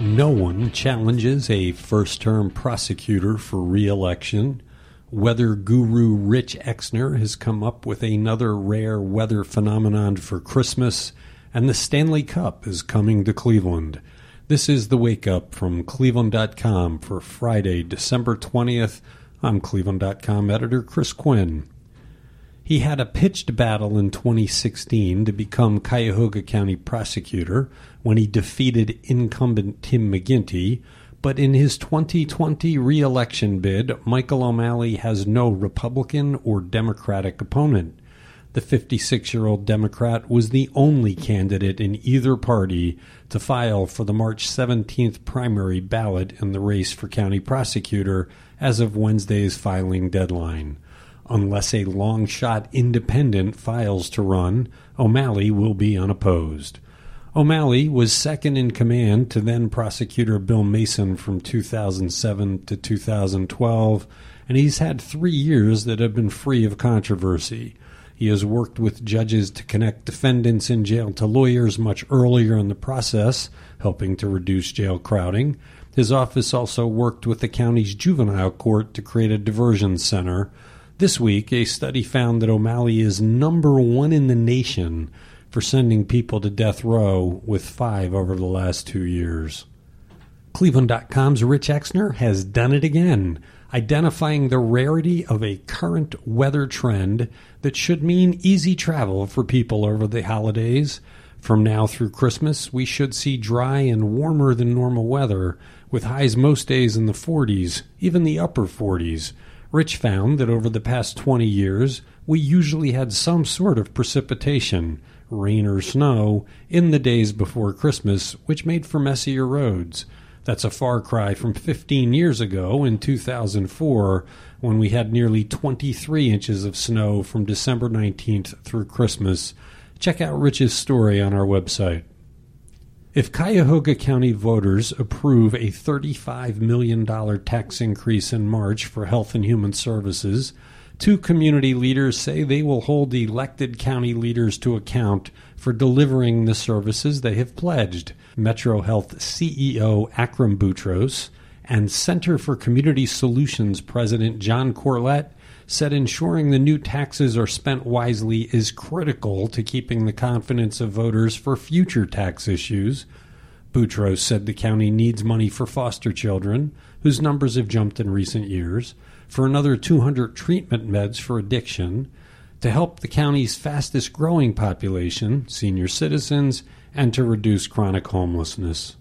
No one challenges a first term prosecutor for re election. Weather guru Rich Exner has come up with another rare weather phenomenon for Christmas, and the Stanley Cup is coming to Cleveland. This is the wake up from Cleveland.com for Friday, December 20th. I'm Cleveland.com editor Chris Quinn. He had a pitched battle in 2016 to become Cuyahoga County prosecutor when he defeated incumbent Tim McGinty, but in his 2020 reelection bid, Michael O'Malley has no Republican or Democratic opponent. The 56 year old Democrat was the only candidate in either party to file for the March 17th primary ballot in the race for county prosecutor as of Wednesday's filing deadline. Unless a long shot independent files to run, O'Malley will be unopposed. O'Malley was second in command to then prosecutor Bill Mason from 2007 to 2012, and he's had three years that have been free of controversy. He has worked with judges to connect defendants in jail to lawyers much earlier in the process, helping to reduce jail crowding. His office also worked with the county's juvenile court to create a diversion center this week, a study found that O'Malley is number one in the nation for sending people to death row, with five over the last two years. Cleveland.com's Rich Exner has done it again, identifying the rarity of a current weather trend that should mean easy travel for people over the holidays. From now through Christmas, we should see dry and warmer than normal weather, with highs most days in the 40s, even the upper 40s. Rich found that over the past 20 years, we usually had some sort of precipitation, rain or snow, in the days before Christmas, which made for messier roads. That's a far cry from 15 years ago in 2004, when we had nearly 23 inches of snow from December 19th through Christmas. Check out Rich's story on our website. If Cuyahoga County voters approve a $35 million tax increase in March for Health and Human Services, two community leaders say they will hold elected county leaders to account for delivering the services they have pledged. Metro Health CEO Akram Boutros and Center for Community Solutions President John Corlett said ensuring the new taxes are spent wisely is critical to keeping the confidence of voters for future tax issues. Boutros said the county needs money for foster children, whose numbers have jumped in recent years, for another 200 treatment meds for addiction, to help the county's fastest growing population, senior citizens, and to reduce chronic homelessness.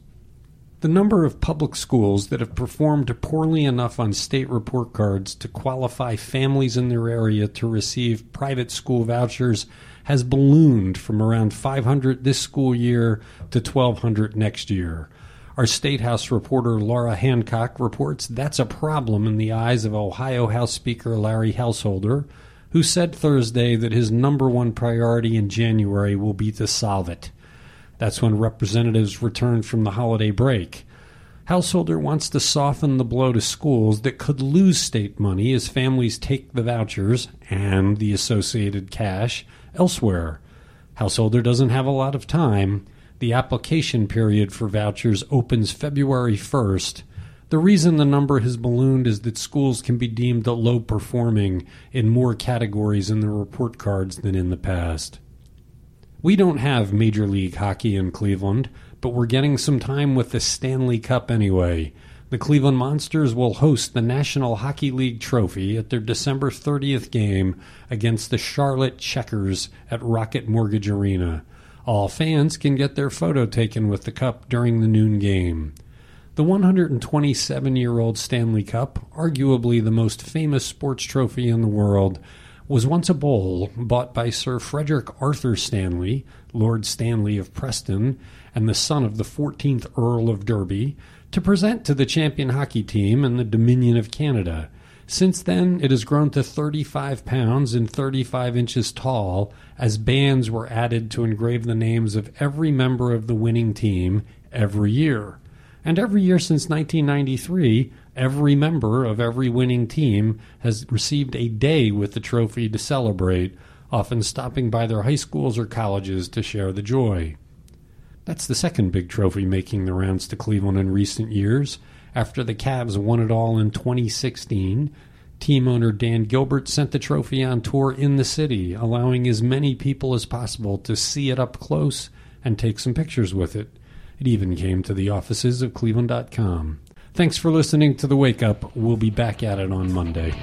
The number of public schools that have performed poorly enough on state report cards to qualify families in their area to receive private school vouchers has ballooned from around 500 this school year to 1,200 next year. Our State House reporter Laura Hancock reports that's a problem in the eyes of Ohio House Speaker Larry Householder, who said Thursday that his number one priority in January will be to solve it. That's when representatives return from the holiday break. Householder wants to soften the blow to schools that could lose state money as families take the vouchers and the associated cash elsewhere. Householder doesn't have a lot of time. The application period for vouchers opens February 1st. The reason the number has ballooned is that schools can be deemed low performing in more categories in the report cards than in the past. We don't have Major League Hockey in Cleveland, but we're getting some time with the Stanley Cup anyway. The Cleveland Monsters will host the National Hockey League Trophy at their December 30th game against the Charlotte Checkers at Rocket Mortgage Arena. All fans can get their photo taken with the cup during the noon game. The 127 year old Stanley Cup, arguably the most famous sports trophy in the world, was once a bowl bought by Sir Frederick Arthur Stanley, Lord Stanley of Preston, and the son of the 14th Earl of Derby, to present to the champion hockey team in the Dominion of Canada. Since then, it has grown to 35 pounds and 35 inches tall as bands were added to engrave the names of every member of the winning team every year. And every year since 1993, every member of every winning team has received a day with the trophy to celebrate, often stopping by their high schools or colleges to share the joy. That's the second big trophy making the rounds to Cleveland in recent years. After the Cavs won it all in 2016, team owner Dan Gilbert sent the trophy on tour in the city, allowing as many people as possible to see it up close and take some pictures with it. It even came to the offices of Cleveland.com. Thanks for listening to The Wake Up. We'll be back at it on Monday.